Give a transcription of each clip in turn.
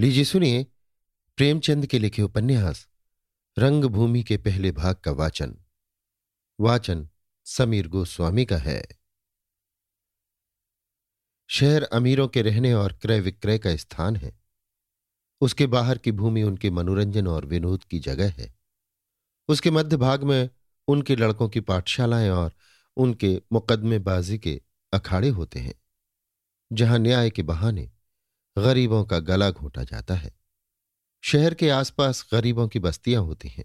लीजिए सुनिए प्रेमचंद के लिखे उपन्यास, रंगभूमि के पहले भाग का वाचन। वाचन समीर गोस्वामी का है। शहर अमीरों के रहने और क्रय विक्रय का स्थान है। उसके बाहर की भूमि उनके मनोरंजन और विनोद की जगह है। उसके मध्य भाग में उनके लड़कों की पाठशालाएँ और उनके मुकदमेबाजी के अखाड़े होते हैं, जहाँ न्याय के बहाने गरीबों का गला घोटा जाता है। शहर के आसपास गरीबों की बस्तियाँ होती हैं।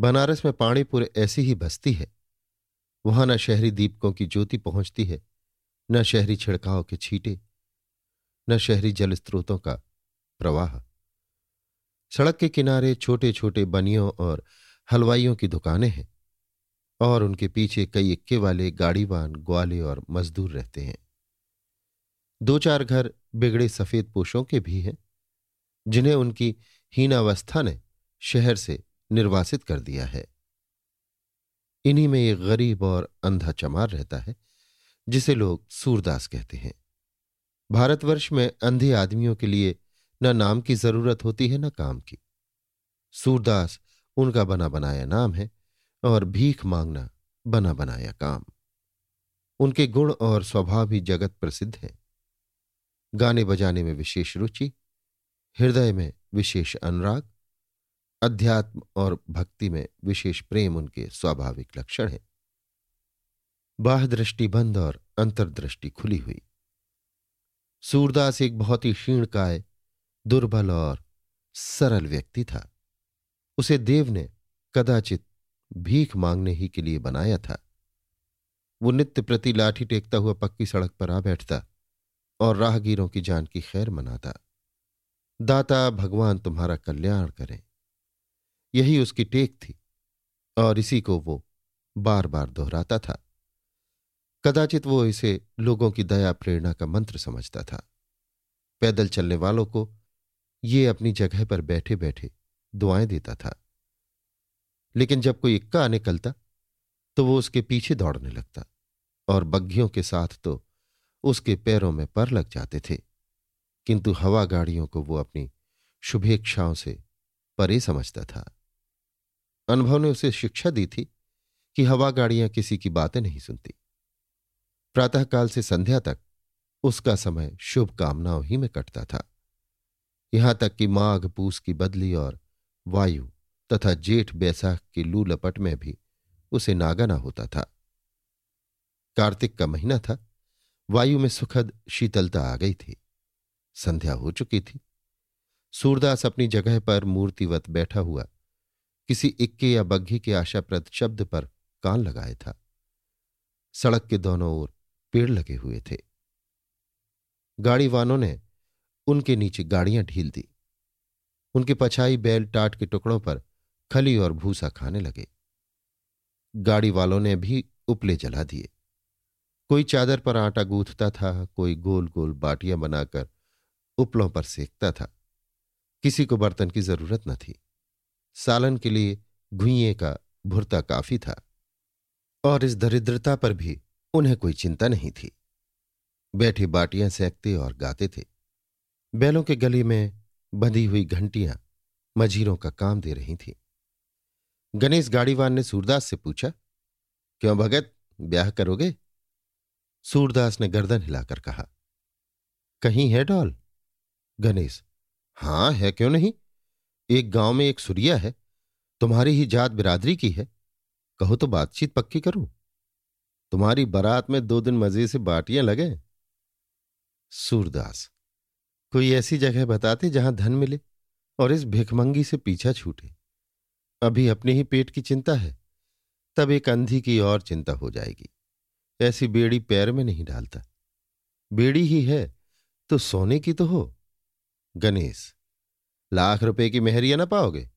बनारस में पाणीपुर ऐसी ही बस्ती है। वहाँ न शहरी दीपकों की ज्योति पहुँचती है, न शहरी छिड़काव के छीटे, न शहरी जल स्रोतों का प्रवाह। सड़क के किनारे छोटे छोटे बनियों और हलवाइयों की दुकानें हैं, और उनके पीछे कई इक्के वाले गाड़ीवान, ग्वाले और मजदूर रहते हैं। दो चार घर बिगड़े सफ़ेद पोषों के भी हैं, जिन्हें उनकी हीनावस्था ने शहर से निर्वासित कर दिया है। इन्हीं में एक गरीब और अंधा चमार रहता है, जिसे लोग सूरदास कहते हैं। भारतवर्ष में अंधे आदमियों के लिए न नाम की ज़रूरत होती है, न काम की। सूरदास उनका बना बनाया नाम है और भीख मांगना बना बनाया काम। उनके गुण और स्वभाव भी जगत प्रसिद्ध है। गाने बजाने में विशेष रुचि, हृदय में विशेष अनुराग, अध्यात्म और भक्ति में विशेष प्रेम उनके स्वाभाविक लक्षण हैं। बाह दृष्टि बंद और अंतर्दृष्टि खुली हुई। सूरदास एक बहुत ही क्षीणकाय दुर्बल और सरल व्यक्ति था। उसे देव ने कदाचित भीख मांगने ही के लिए बनाया था। वो नित्य प्रति लाठी टेकता हुआ पक्की सड़क पर आ बैठता। और राहगीरों की जान की खैर मनाता। दाता, भगवान तुम्हारा कल्याण करें। यही उसकी टेक थी और इसी को वो बार बार दोहराता था। कदाचित वो इसे लोगों की दया प्रेरणा का मंत्र समझता था। पैदल चलने वालों को ये अपनी जगह पर बैठे बैठे दुआएँ देता था। लेकिन जब कोई इक्का निकलता तो वो उसके पीछे दौड़ने लगता और बग्घियों के साथ तो उसके पैरों में पर लग जाते थे। किंतु हवा गाड़ियों को वो अपनी शुभेच्छाओं से परे समझता था। अनुभव ने उसे शिक्षा दी थी कि हवा गाड़ियाँ किसी की बातें नहीं सुनती। प्रातःकाल से संध्या तक उसका समय शुभ कामनाओं ही में कटता था। यहाँ तक कि माघ, पूस की बदली और वायु तथा जेठ बैसाख की लू लपट में भी उसे नागाना होता था। कार्तिक का महीना था। वायु में सुखद शीतलता आ गई थी। संध्या हो चुकी थी। सूरदास अपनी जगह पर मूर्तिवत बैठा हुआ, किसी इक्के या बग्घी के आशाप्रद शब्द पर कान लगाए था। सड़क के दोनों ओर पेड़ लगे हुए थे। गाड़ी वालों ने उनके नीचे गाड़ियाँ ढील दी। उनके पछाई बैल टाट के टुकड़ों पर खली और भूसा खाने लगे। गाड़ी वालों ने भी उपले जला दिए। कोई चादर पर आटा गूंथता था, कोई गोल गोल बाटियाँ बनाकर उपलों पर सेकता था। किसी को बर्तन की ज़रूरत न थी। सालन के लिए घुइये का भुरता काफ़ी था और इस दरिद्रता पर भी उन्हें कोई चिंता नहीं थी। बैठे बाटियाँ सेकते और गाते थे। बैलों के गली में बंधी हुई घंटियाँ मजीरों का काम दे रही थीं। गणेश गाड़ीवान ने सूरदास से पूछा, क्यों भगत, ब्याह करोगे? सूरदास ने गर्दन हिलाकर कहा, कहीं है डॉल? गणेश. हाँ, है क्यों नहीं? एक गाँव में एक सुरिया है, तुम्हारी ही जात बिरादरी की है। कहो तो बातचीत पक्की करूँ? तुम्हारी बारात में दो दिन मज़े से बाटियाँ लगे? सूरदास, कोई ऐसी जगह बताते जहाँ धन मिले और इस भिखमंगी से पीछा छूटे। अभी अपने ही पेट की चिंता है, तब एक अंधी की और चिंता हो जाएगी। ऐसी बेड़ी पैर में नहीं डालता। बेड़ी ही है तो सोने की तो हो। गणेश, लाख रुपए की मेहरिया ना पाओगे?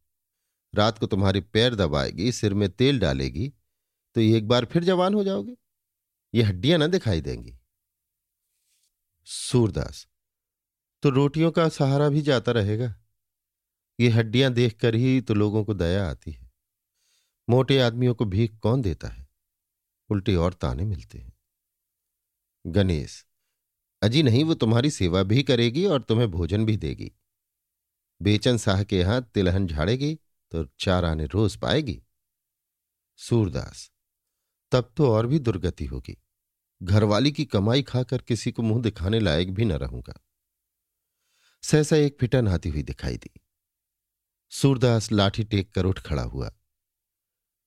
रात को तुम्हारी पैर दबाएगी, सिर में तेल डालेगी तो एक बार फिर जवान हो जाओगे। ये हड्डियाँ ना दिखाई देंगी। सूरदास तो रोटियों का सहारा भी जाता रहेगा। ये हड्डियाँ देखकर ही तो लोगों को दया आती है। मोटे आदमियों को भीख कौन देता है? उल्टे और ताने मिलते हैं। गणेश, अजी नहीं, वो तुम्हारी सेवा भी करेगी और तुम्हें भोजन भी देगी। बेचन शाह के यहाँ तिलहन झाड़ेगी तो चार आने रोज पाएगी। सूरदास, तब तो और भी दुर्गति होगी। घरवाली की कमाई खाकर किसी को मुँह दिखाने लायक भी न रहूँगा। सहसा एक फिटन आती हुई दिखाई दी। सूरदास लाठी टेक कर उठ खड़ा हुआ।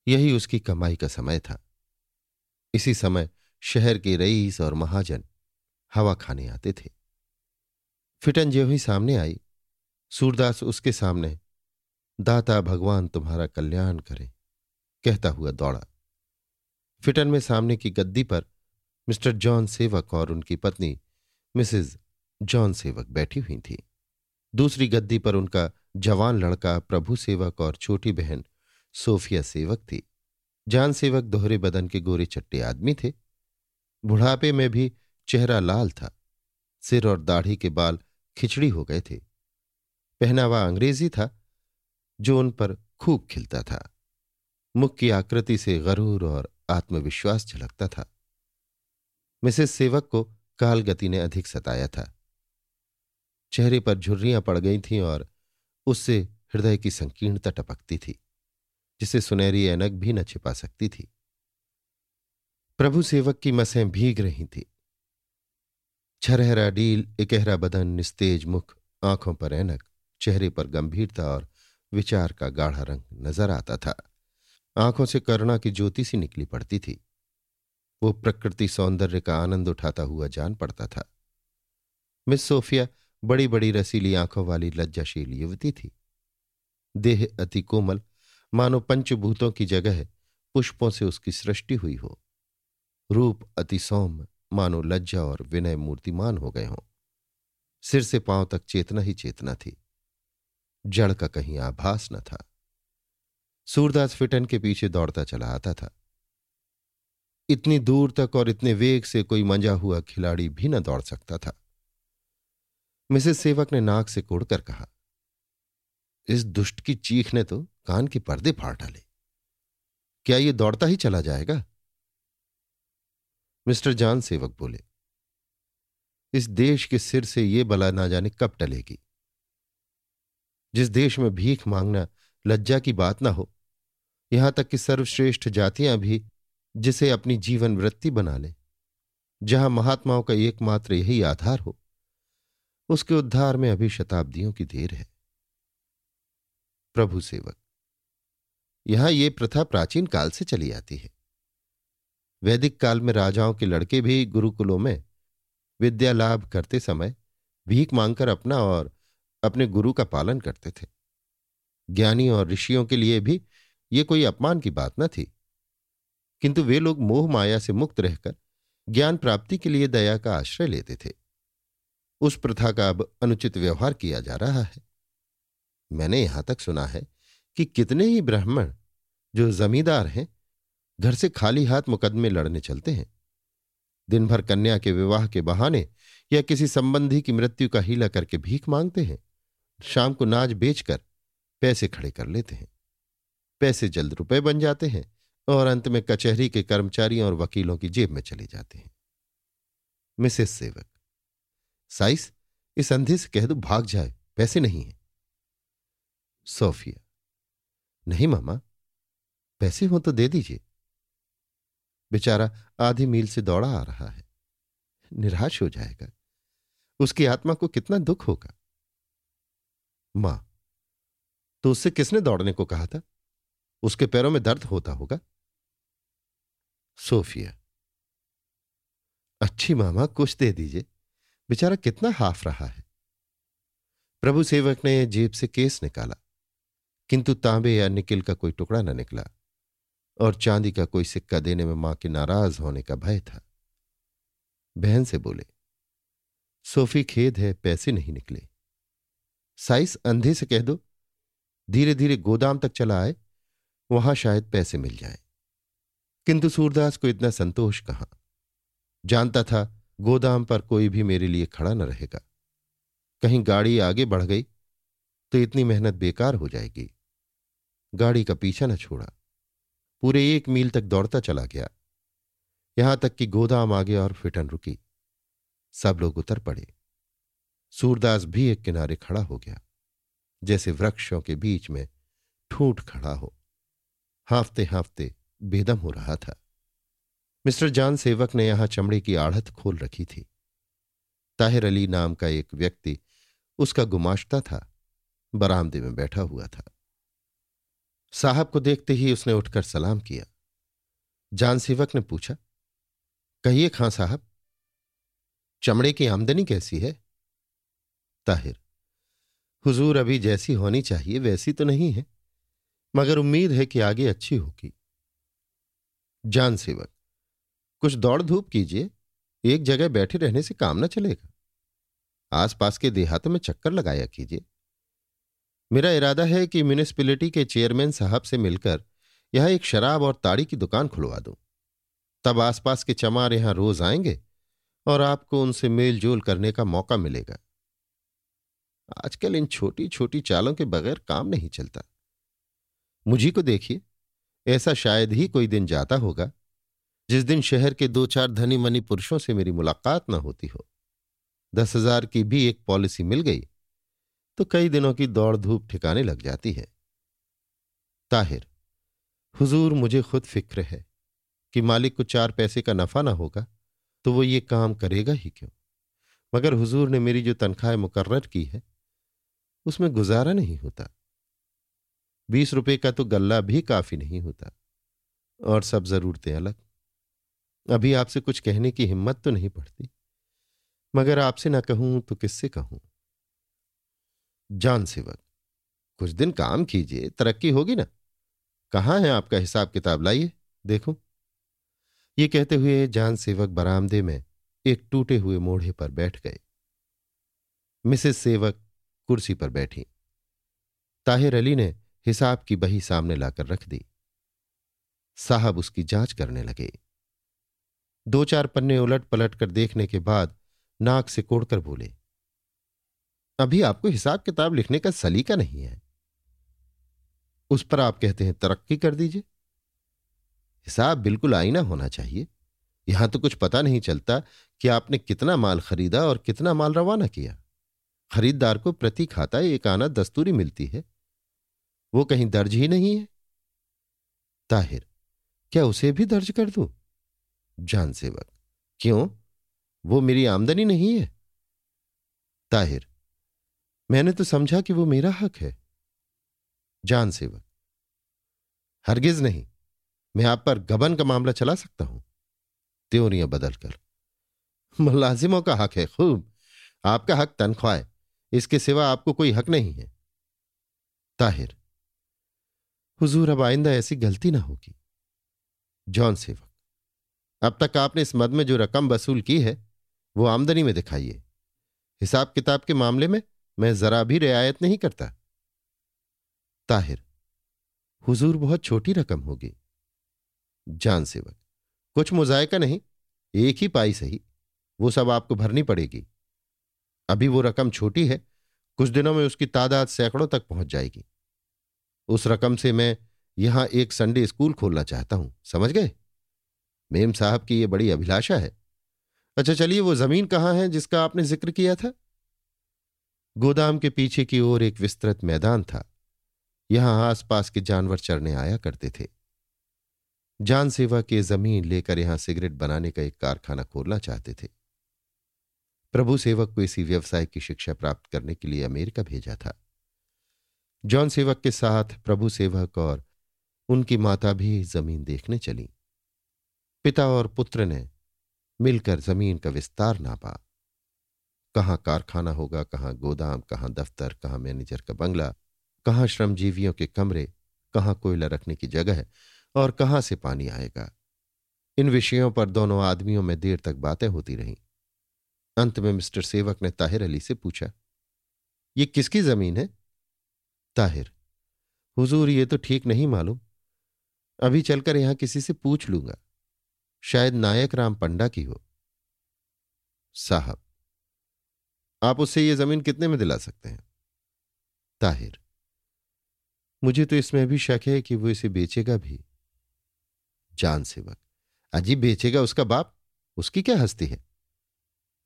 यही उसकी कमाई का समय था। इसी समय शहर के रईस और महाजन हवा खाने आते थे। फिटन जो ही सामने आई, सूरदास उसके सामने, दाता भगवान तुम्हारा कल्याण करे, कहता हुआ दौड़ा। फिटन में सामने की गद्दी पर मिस्टर जॉन सेवक और उनकी पत्नी मिसेज जॉन सेवक बैठी हुई थी। दूसरी गद्दी पर उनका जवान लड़का, प्रभु सेवक और छोटी बहन सोफिया सेवक थी। जान सेवक दोहरे बदन के गोरे चट्टे आदमी थे। बुढ़ापे में भी चेहरा लाल था। सिर और दाढ़ी के बाल खिचड़ी हो गए थे। पहनावा अंग्रेज़ी था, जो उन पर खूब खिलता था। मुख की आकृति से गरूर और आत्मविश्वास झलकता था। मिसेस सेवक को कालगति ने अधिक सताया था। चेहरे पर झुर्रियाँ पड़ गई थीं और उससे हृदय की संकीर्णता टपकती थी। जिसे सुनहरी ऐनक भी न छिपा सकती थी। प्रभु सेवक की मसें भीग रही थी। छरहरा डील इकहरा बदन, निस्तेज मुख, आँखों पर ऐनक, चेहरे पर गंभीरता और विचार का गाढ़ा रंग नज़र आता था। आँखों से करुणा की ज्योति सी निकली पड़ती थी। वो प्रकृति सौंदर्य का आनंद उठाता हुआ जान पड़ता था। मिस सोफिया बड़ी बड़ी रसीली आँखों वाली लज्जाशील युवती थी। देह अति कोमल मानो पंचभूतों की जगह पुष्पों से उसकी सृष्टि हुई हो। रूप अति सौम्य, मानो लज्जा और विनय मूर्तिमान हो गए हों। सिर से पाँव तक चेतना ही चेतना थी। जड़ का कहीं आभास न था। सूरदास फिटन के पीछे दौड़ता चला आता था। इतनी दूर तक और इतने वेग से कोई मंजा हुआ खिलाड़ी भी न दौड़ सकता था। मिसेस सेवक ने नाक से कोड़कर कहा इस दुष्ट की चीख ने तो कान के पर्दे फाड़ डाले। क्या ये दौड़ता ही चला जाएगा? मिस्टर जान सेवक बोले, इस देश के सिर से ये बला ना जाने कब टलेगी। जिस देश में भीख मांगना लज्जा की बात ना हो, यहाँ तक कि सर्वश्रेष्ठ जातियाँ भी जिसे अपनी जीवन वृत्ति बना लें, जहाँ महात्माओं का एकमात्र यही आधार हो, उसके उद्धार में अभी शताब्दियों की देर है। प्रभु सेवक। यहाँ ये प्रथा प्राचीन काल से चली आती है। वैदिक काल में राजाओं के लड़के भी गुरुकुलों में विद्या लाभ करते समय भीख मांगकर अपना और अपने गुरु का पालन करते थे। ज्ञानी और ऋषियों के लिए भी ये कोई अपमान की बात न थी। किंतु वे लोग मोह माया से मुक्त रहकर ज्ञान प्राप्ति के लिए दया का आश्रय लेते थे। उस प्रथा का अब अनुचित व्यवहार किया जा रहा है। मैंने यहाँ तक सुना है कि कितने ही ब्राह्मण जो जमींदार हैं, घर से खाली हाथ मुकदमे लड़ने चलते हैं। दिन भर कन्या के विवाह के बहाने या किसी संबंधी की मृत्यु का हीला करके भीख मांगते हैं, शाम को नाच बेचकर पैसे खड़े कर लेते हैं। पैसे जल्द रुपए बन जाते हैं और अंत में कचहरी के कर्मचारियों और वकीलों की जेब में चले जाते हैं। मिसेस सेवक, साइस, इस अंधे से कह दो, भाग जाए, पैसे नहीं है। सोफिया। नहीं मामा, पैसे हो तो दे दीजिए। बेचारा आधी मील से दौड़ा आ रहा है। निराश हो जाएगा। उसकी आत्मा को कितना दुख होगा? माँ तो उससे किसने दौड़ने को कहा था? उसके पैरों में दर्द होता होगा? सोफिया, अच्छी मामा, कुछ दे दीजिए। बेचारा कितना हाफ़ रहा है। प्रभु सेवक ने जेब से केस निकाला। किंतु तांबे या निकिल का कोई टुकड़ा न निकला, और चांदी का कोई सिक्का देने में माँ के नाराज़ होने का भय था। बहन से बोले, सोफी खेद है, पैसे नहीं निकले। साइस अंधे से कह दो। धीरे धीरे गोदाम तक चला आए, वहाँ शायद पैसे मिल जाए। किंतु सूरदास को इतना संतोष कहा? जानता था, गोदाम पर कोई भी मेरे लिए खड़ा न रहेगा। कहीं गाड़ी आगे बढ़ गई तो इतनी मेहनत बेकार हो जाएगी। गाड़ी का पीछा न छोड़ा। पूरे एक मील तक दौड़ता चला गया। यहाँ तक कि गोदाम आ गया और फिटन रुकी। सब लोग उतर पड़े। सूरदास भी एक किनारे खड़ा हो गया, जैसे वृक्षों के बीच में ठूठ खड़ा हो। हाफते हाफते बेदम हो रहा था। मिस्टर जान सेवक ने यहाँ चमड़े की आढ़त खोल रखी थी। ताहिर अली नाम का एक व्यक्ति उसका गुमाश्ता था, बरामदे में बैठा हुआ था। साहब को देखते ही उसने उठकर सलाम किया। जान सेवक ने पूछा, कहिए खां साहब, चमड़े की आमदनी कैसी है? ताहिर, हुजूर अभी जैसी होनी चाहिए, वैसी तो नहीं है, मगर उम्मीद है कि आगे अच्छी होगी। जान सेवक, कुछ दौड़ धूप कीजिए, एक जगह बैठे रहने से काम न चलेगा। आसपास के देहातों में चक्कर लगाया कीजिए। मेरा इरादा है कि म्यूनिसपिलिटी के चेयरमैन साहब से मिलकर यहाँ एक शराब और ताड़ी की दुकान खुलवा दूँ। तब आसपास के चमार यहाँ रोज आएँगे और आपको उनसे मेल जोल करने का मौका मिलेगा। आजकल इन छोटी छोटी चालों के बगैर काम नहीं चलता। मुझी को देखिए, ऐसा शायद ही कोई दिन जाता होगा, जिस दिन शहर के दो चार धनी मनी पुरुषों से मेरी मुलाकात ना होती हो। दस हज़ार की भी एक पॉलिसी मिल गई तो कई दिनों की दौड़ धूप ठिकाने लग जाती है। ताहिर, हुजूर मुझे खुद फ़िक्र है कि मालिक को चार पैसे का नफा ना होगा तो वो ये काम करेगा ही क्यों? मगर हुजूर ने मेरी जो तनख्वाह मुकर्र की है, उसमें गुजारा नहीं होता। बीस रुपए का तो गल्ला भी काफ़ी नहीं होता, और सब जरूरतें अलग। अभी आपसे कुछ कहने की हिम्मत तो नहीं पड़ती, मगर आपसे ना कहूँ तो किससे कहूँ? जान सेवक कुछ दिन काम कीजिए, तरक्की होगी ना। कहाँ है आपका हिसाब किताब? लाइए, देखो। ये कहते हुए जान सेवक बरामदे में एक टूटे हुए मोढ़े पर बैठ गए। मिसेस सेवक कुर्सी पर बैठी। ताहिर अली ने हिसाब की बही सामने लाकर रख दी। साहब उसकी जाँच करने लगे। दो चार पन्ने उलट पलट कर देखने के बाद नाक से कोड़कर बोले अभी आपको हिसाब किताब लिखने का सलीका नहीं है। उस पर आप कहते हैं, तरक्की कर दीजिए। हिसाब बिल्कुल आईना होना चाहिए। यहाँ तो कुछ पता नहीं चलता कि आपने कितना माल खरीदा और कितना माल रवाना किया। खरीददार को प्रति खाता एक आना दस्तूरी मिलती है। वो कहीं दर्ज ही नहीं है। ताहिर, क्या उसे भी दर्ज कर दू? जान सेवक क्यों? वो मेरी आमदनी नहीं है। ताहिर मैंने तो समझा कि वो मेरा हक है। जान सेवक हरगिज नहीं, मैं आप पर गबन का मामला चला सकता हूँ। त्योरियाँ बदलकर। मुलाजिमों का हक है, खूब। आपका हक तनख्वाह इसके सिवा आपको कोई हक नहीं है। ताहिर, हुजूर, अब आइंदा ऐसी गलती ना होगी। जॉन सेवक अब तक आपने इस मद में जो रकम वसूल की है, वो आमदनी में दिखाइए। हिसाब किताब के मामले में मैं जरा भी रियायत नहीं करता। ताहिर, हुजूर बहुत छोटी रकम होगी। जान सेवक, कुछ मुजायका नहीं, एक ही पाई सही, वो सब आपको भरनी पड़ेगी। अभी वो रकम छोटी है, कुछ दिनों में उसकी तादाद सैकड़ों तक पहुँच जाएगी। उस रकम से मैं यहाँ एक संडे स्कूल खोलना चाहता हूँ, समझ गए? मेम साहब की यह बड़ी अभिलाषा है। अच्छा चलिए वो ज़मीन कहाँ है जिसका आपने ज़िक्र किया था? गोदाम के पीछे की ओर एक विस्तृत मैदान था। यहाँ आसपास के जानवर चरने आया करते थे। जान सेवा के ज़मीन लेकर यहाँ सिगरेट बनाने का एक कारखाना खोलना चाहते थे। प्रभु सेवक को इसी व्यवसाय की शिक्षा प्राप्त करने के लिए अमेरिका भेजा था। जॉन सेवक के साथ प्रभु सेवक और उनकी माता भी ज़मीन देखने चली। पिता और पुत्र ने मिलकर ज़मीन का विस्तार नापा। कहाँ कारखाना होगा, कहाँ गोदाम, कहाँ दफ्तर, कहाँ मैनेजर का बंगला, कहाँ श्रमजीवियों के कमरे, कहाँ कोयला रखने की जगह और कहाँ से पानी आएगा। इन विषयों पर दोनों आदमियों में देर तक बातें होती रहीं। अंत में मिस्टर सेवक ने ताहिर अली से पूछा, ये किसकी ज़मीन है? ताहिर, हुजूर, ये तो ठीक नहीं मालूम। अभी चलकर यहाँ किसी से पूछ लूँगा। शायद नायक राम पंडा की हो। साहब आप उससे ये ज़मीन कितने में दिला सकते हैं? ताहिर। मुझे तो इसमें भी शक है कि वो इसे बेचेगा भी। जान सेवक अजीब बेचेगा उसका बाप? उसकी क्या हस्ती है?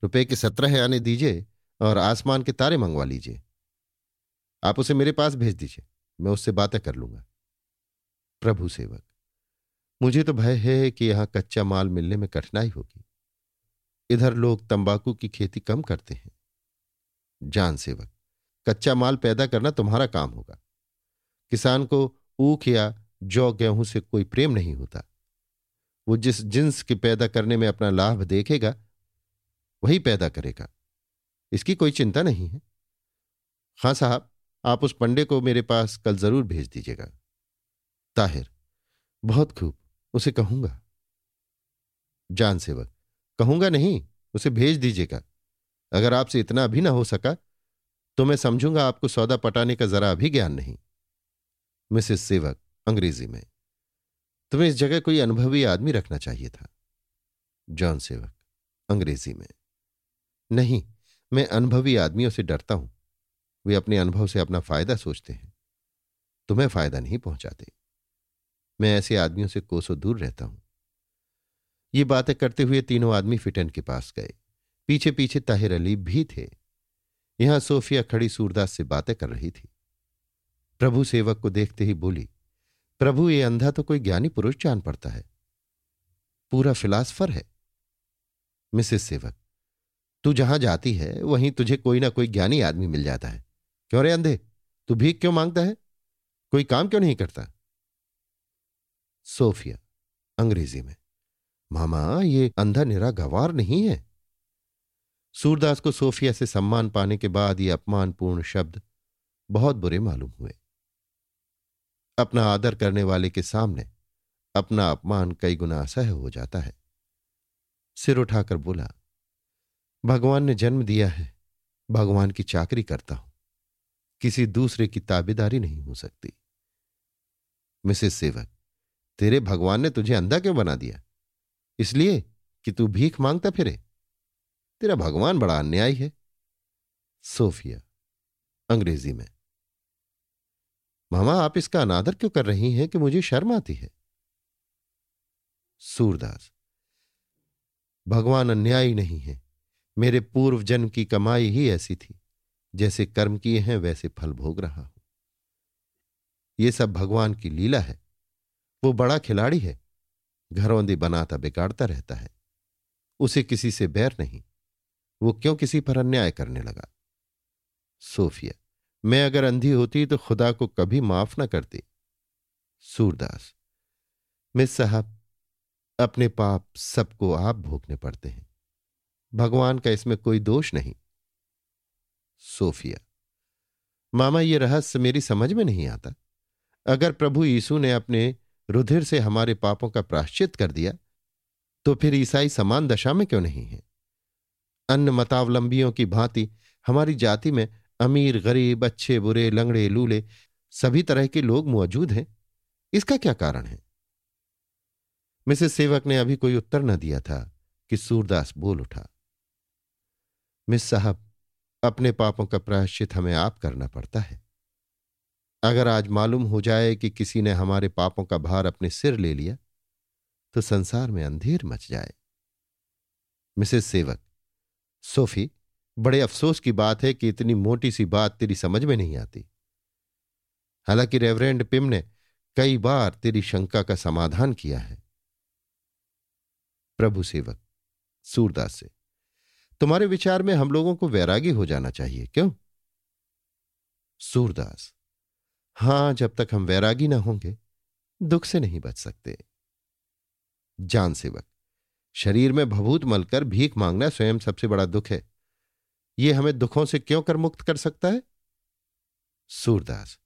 रुपए के सत्रह आने दीजिए और आसमान के तारे मंगवा लीजिए। आप उसे मेरे पास भेज दीजिए, मैं उससे बातें कर लूँगा। प्रभु सेवक, मुझे तो भय है कि यहाँ कच्चा माल मिलने में कठिनाई होगी। इधर लोग तंबाकू की खेती कम करते हैं। जान सेवक। कच्चा माल पैदा करना तुम्हारा काम होगा। किसान को ऊख या जौ गेहूँ से कोई प्रेम नहीं होता। वो जिस जिन्स के पैदा करने में अपना लाभ देखेगा, वही पैदा करेगा। इसकी कोई चिंता नहीं है। खां साहब, आप उस पंडे को मेरे पास कल ज़रूर भेज दीजिएगा। ताहिर, बहुत खूब, उसे कहूँगा। जान सेवक, कहूँगा नहीं, उसे भेज दीजिएगा। अगर आपसे इतना भी ना हो सका तो मैं समझूँगा आपको सौदा पटाने का जरा भी ज्ञान नहीं। मिसेस सेवक, अंग्रेज़ी में, तुम्हें इस जगह कोई अनुभवी आदमी रखना चाहिए था। जॉन सेवक, अंग्रेज़ी में, नहीं, मैं अनुभवी आदमियों से डरता हूँ। वे अपने अनुभव से अपना फ़ायदा सोचते हैं। तुम्हें फ़ायदा नहीं पहुंचाते। मैं ऐसे आदमियों से कोसों दूर रहता हूँ। ये बातें करते हुए तीनों आदमी फिटन के पास गए। पीछे पीछे ताहिर अली भी थे। यहाँ सोफिया खड़ी सूरदास से बातें कर रही थी। प्रभु सेवक को देखते ही बोली, प्रभु, ये अंधा तो कोई ज्ञानी पुरुष जान पड़ता है। पूरा फिलासफर है। मिसेस सेवक, तू जहाँ जाती है, वहीं तुझे कोई ना कोई ज्ञानी आदमी मिल जाता है। क्यों रे अंधे? तू भीख क्यों माँगता है? कोई काम क्यों नहीं करता? सोफिया, अंग्रेज़ी में, मामा, ये अंधा निरा गवार नहीं है। सूरदास को सोफिया से सम्मान पाने के बाद ये अपमानपूर्ण शब्द बहुत बुरे मालूम हुए। अपना आदर करने वाले के सामने अपना अपमान कई गुना असह्य हो जाता है। सिर उठाकर बोला, भगवान ने जन्म दिया है, भगवान की चाकरी करता हूँ। किसी दूसरे की ताबेदारी नहीं हो सकती। मिसेस सेवक, तेरे भगवान ने तुझे अंधा क्यों बना दिया? इसलिए कि तू भीख माँगता फिरे। तेरा भगवान बड़ा अन्यायी है। सोफिया, अंग्रेज़ी में। मामा, आप इसका अनादर क्यों कर रही हैं कि मुझे शर्म आती है? सूरदास, भगवान अन्यायी नहीं है। मेरे पूर्व जन्म की कमाई ही ऐसी थी। जैसे कर्म किए हैं, वैसे फल भोग रहा हूँ। ये सब भगवान की लीला है। वो बड़ा खिलाड़ी है। घरौंदी बनाता बिगाड़ता रहता है। उसे किसी से बैर नहीं। वो क्यों किसी पर अन्याय करने लगा? सोफिया, मैं अगर अंधी होती तो खुदा को कभी माफ़ ना करती। सूरदास, मिस साहब, अपने पाप सबको आप भोगने पड़ते हैं। भगवान का इसमें कोई दोष नहीं। सोफिया, मामा, ये रहस्य मेरी समझ में नहीं आता। अगर प्रभु यीशु ने अपने रुधिर से हमारे पापों का प्राश्चित कर दिया तो फिर ईसाई समान दशा में क्यों नहीं है? अन्य मतावलंबियों की भांति हमारी जाति में अमीर, गरीब, अच्छे, बुरे, लंगड़े, लूले सभी तरह के लोग मौजूद हैं। इसका क्या कारण है? मिसेस सेवक ने अभी कोई उत्तर न दिया था कि सूरदास बोल उठा। मिस साहब, अपने पापों का प्रायश्चित हमें आप करना पड़ता है। अगर आज मालूम हो जाए कि किसी ने हमारे पापों का भार अपने सिर ले लिया तो संसार में अंधेर मच जाए। मिसेस सेवक सोफी, बड़े अफसोस की बात है कि इतनी मोटी सी बात तेरी समझ में नहीं आती। हालाँकि रेवरेंड पिम ने कई बार तेरी शंका का समाधान किया है। प्रभु सेवक, सूरदास से, तुम्हारे विचार में हम लोगों को वैरागी हो जाना चाहिए, क्यों? सूरदास, हाँ, जब तक हम वैरागी ना होंगे, दुख से नहीं बच सकते। जान सेवक शरीर में भभूत मलकर भीख मांगना स्वयं सबसे बड़ा दुख है। यह हमें दुखों से क्यों कर मुक्त कर सकता है? सूरदास,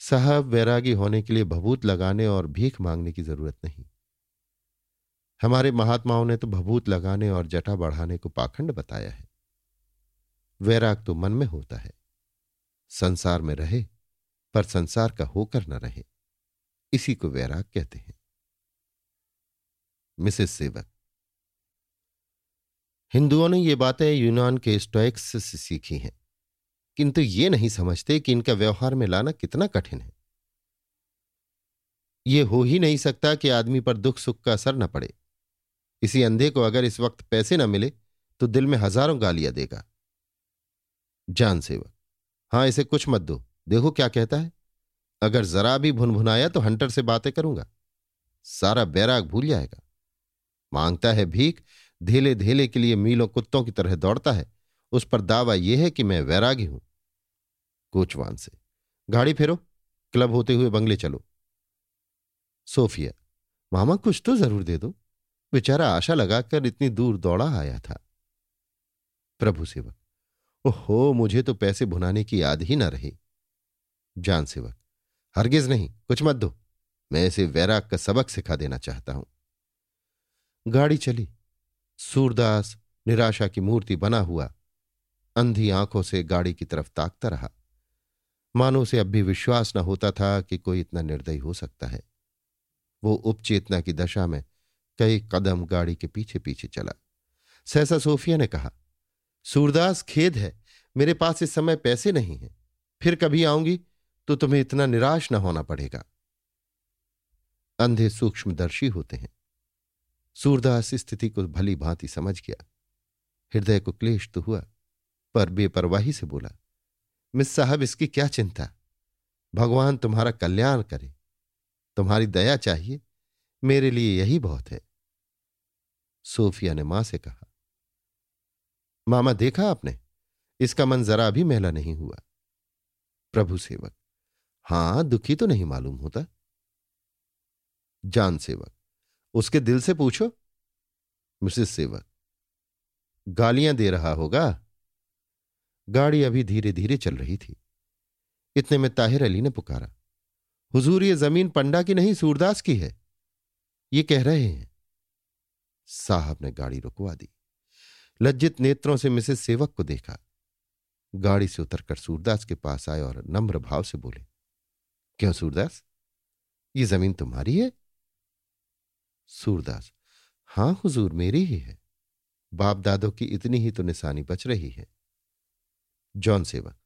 साहब वैरागी होने के लिए भभूत लगाने और भीख मांगने की ज़रूरत नहीं। हमारे महात्माओं ने तो भभूत लगाने और जटा बढ़ाने को पाखंड बताया है। वैराग तो मन में होता है। संसार में रहे, पर संसार का होकर न रहे। इसी को वैराग कहते हैं। मिसेस सेवक हिंदुओं ने ये बातें यूनान के स्टोइक्स से सीखी हैं, किंतु ये नहीं समझते कि इनका व्यवहार में लाना कितना कठिन है। ये हो ही नहीं सकता कि आदमी पर दुख सुख का असर न पड़े। इसी अंधे को अगर इस वक्त पैसे न मिले तो दिल में हज़ारों गालियाँ देगा। जान सेवक हाँ, इसे कुछ मत दो। देखो क्या कहता है, अगर जरा भी भुनभुनाया तो हंटर से बातें करूँगा। सारा बैराग भूल जाएगा। माँगता है भीख धीले धेले के लिए मीलों कुत्तों की तरह दौड़ता है। उस पर दावा यह है कि मैं वैरागी हूँ। कोचवान से, गाड़ी फेरो, क्लब होते हुए बंगले चलो। सोफिया, मामा कुछ तो ज़रूर दे दो। बेचारा आशा लगाकर इतनी दूर दौड़ा आया था। प्रभु सेवक, ओहो, मुझे तो पैसे भुनाने की याद ही ना रही। जान सेवक, हरगिज नहीं, कुछ मत दो। मैं इसे वैराग का सबक सिखा देना चाहता हूँ। गाड़ी चली। सूरदास निराशा की मूर्ति बना हुआ अंधी आँखों से गाड़ी की तरफ़ ताकता रहा। मानो उसे अब भी विश्वास न होता था कि कोई इतना निर्दयी हो सकता है। वो उपचेतना की दशा में कई कदम गाड़ी के पीछे पीछे चला। सहसा सोफिया ने कहा, सूरदास, खेद है, मेरे पास इस समय पैसे नहीं हैं। फिर कभी आऊँगी तो तुम्हें इतना निराश न होना पड़ेगा। अंधे सूक्ष्मदर्शी होते हैं। सूरदास स्थिति को भली भांति समझ गया। हृदय को क्लेश तो हुआ, पर बेपरवाही से बोला, मिस साहब, इसकी क्या चिंता? भगवान तुम्हारा कल्याण करे। तुम्हारी दया चाहिए। मेरे लिए यही बहुत है। सोफिया ने माँ से कहा, मामा देखा आपने? इसका मन जरा भी मेला नहीं हुआ। प्रभु सेवक, हाँ, दुखी तो नहीं मालूम होता? जान सेवक उसके दिल से पूछो, मिसेस सेवक गालियाँ दे रहा होगा? गाड़ी अभी धीरे धीरे चल रही थी। इतने में ताहिर अली ने पुकारा, हुजूर, ये ज़मीन पंडा की नहीं, सूरदास की है। ये कह रहे हैं। साहब ने गाड़ी रुकवा दी। लज्जित नेत्रों से मिसेस सेवक को देखा। गाड़ी से उतरकर सूरदास के पास आए और नम्र भाव से बोले, क्यों सूरदास? ये ज़मीन तुम्हारी है? सूरदास, हाँ हुजूर मेरी ही है। बाप दादो की इतनी ही तो निशानी बच रही है। जॉन सेवक,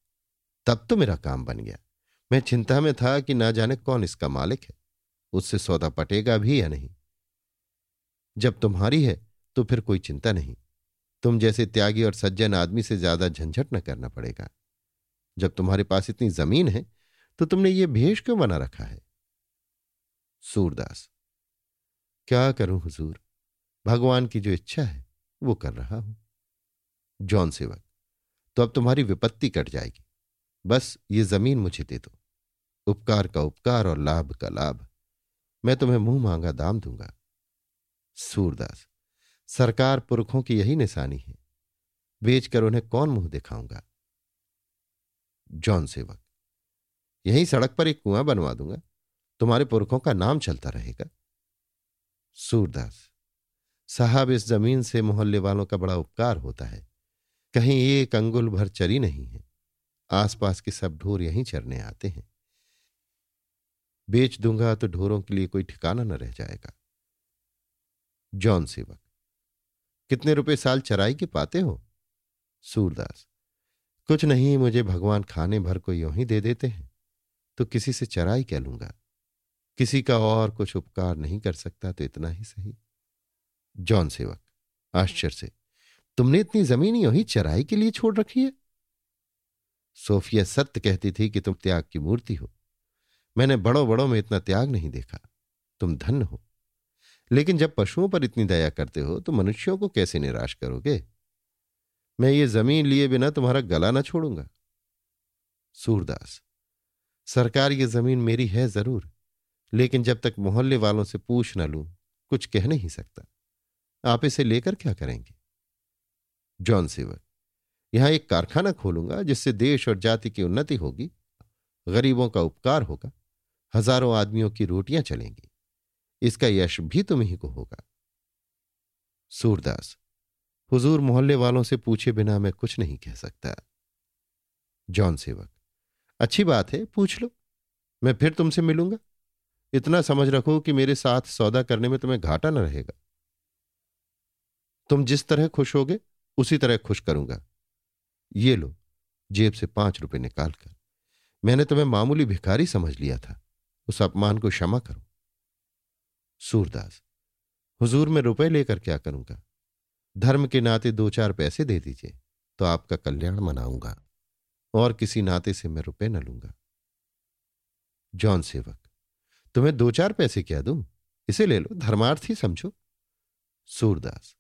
तब तो मेरा काम बन गया। मैं चिंता में था कि ना जाने कौन इसका मालिक है। उससे सौदा पटेगा भी या नहीं? जब तुम्हारी है तो फिर कोई चिंता नहीं। तुम जैसे त्यागी और सज्जन आदमी से ज़्यादा झंझट न करना पड़ेगा। जब तुम्हारे पास इतनी ज़मीन है तो तुमने ये भेष क्यों बना रखा है? सूरदास क्या करूँ हुजूर? भगवान की जो इच्छा है, वो कर रहा हूँ। जॉन सेवक तो अब तुम्हारी विपत्ति कट जाएगी। बस ये ज़मीन मुझे दे दो। उपकार का उपकार और लाभ का लाभ। मैं तुम्हें मुँह मांगा दाम दूँगा। सूरदास, सरकार पुरखों की यही निशानी है। बेचकर उन्हें कौन मुँह दिखाऊँगा? जॉन सेवक, यही सड़क पर एक कुआँ बनवा दूँगा। तुम्हारे पुरखों का नाम चलता रहेगा। सूरदास, साहब इस ज़मीन से मोहल्ले वालों का बड़ा उपकार होता है। कहीं एक अंगुल भर चरी नहीं है। आसपास के सब ढोर यहीं चरने आते हैं। बेच दूँगा तो ढोरों के लिए कोई ठिकाना न रह जाएगा। जॉन सेवक, कितने रुपए साल चराई के पाते हो? सूरदास, कुछ नहीं, मुझे भगवान खाने भर को यूँ ही दे देते हैं। तो किसी से चराई कह लूँगा? किसी का और कुछ उपकार नहीं कर सकता तो इतना ही सही। जॉन सेवक, आश्चर्य से, तुमने इतनी ज़मीन यूँ ही चराई के लिए छोड़ रखी है? सोफिया सत्य कहती थी कि तुम त्याग की मूर्ति हो। मैंने बड़ों बड़ों में इतना त्याग नहीं देखा। तुम धन्य हो। लेकिन जब पशुओं पर इतनी दया करते हो तो मनुष्यों को कैसे निराश करोगे? मैं ये ज़मीन लिए बिना तुम्हारा गला ना छोड़ूँगा। सूरदास, सरकार ये ज़मीन मेरी है ज़रूर। लेकिन जब तक मोहल्ले वालों से पूछ न लूँ, कुछ कह नहीं सकता। आप इसे लेकर क्या करेंगे? जॉन सेवक यहाँ एक कारखाना खोलूँगा जिससे देश और जाति की उन्नति होगी, गरीबों का उपकार होगा, हज़ारों आदमियों की रोटियाँ चलेंगी। इसका यश भी तुम्ही को होगा। सूरदास, हुजूर मोहल्ले वालों से पूछे बिना मैं कुछ नहीं कह सकता। जॉन सेवक, अच्छी बात है, पूछ लो। मैं फिर तुमसे मिलूँगा। इतना समझ रखो कि मेरे साथ सौदा करने में तुम्हें घाटा न रहेगा। तुम जिस तरह खुश होगे, उसी तरह खुश करूँगा। ये लो, जेब से पाँच रुपए निकालकर मैंने तुम्हें मामूली भिखारी समझ लिया था। उस अपमान को क्षमा करो। सूरदास, हुजूर में रुपए लेकर क्या करूँगा? धर्म के नाते दो चार पैसे दे दीजिए तो आपका कल्याण मनाऊँगा। और किसी नाते से मैं रुपए न लूँगा। जॉन सेवक तुम्हें दो चार पैसे क्या दूँ? इसे ले लो, धर्मार्थ ही समझो। सूरदास,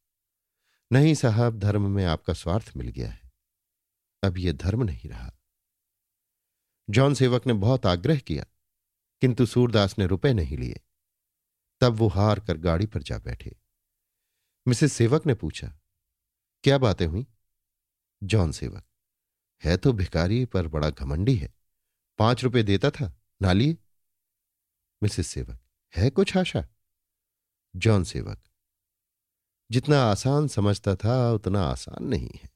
नहीं साहब, धर्म में आपका स्वार्थ मिल गया है। अब यह धर्म नहीं रहा। जॉन सेवक ने बहुत आग्रह किया, किंतु सूरदास ने रुपए नहीं लिए। तब वो हार कर गाड़ी पर जा बैठे। मिसेस सेवक ने पूछा, क्या बातें हुई? जॉन सेवक, है तो भिकारी पर बड़ा घमंडी है। पाँच रुपए देता था, ना लिए? मिसेस सेवक। है कुछ आशा? जॉन सेवक। जितना आसान समझता था, उतना आसान नहीं है।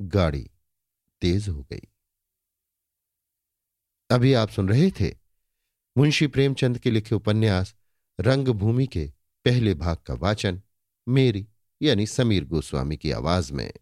गाड़ी तेज हो गई। अभी आप सुन रहे थे मुंशी प्रेमचंद के लिखे उपन्यास, रंगभूमि के पहले भाग का वाचन, मेरी यानी समीर गोस्वामी की आवाज़ में।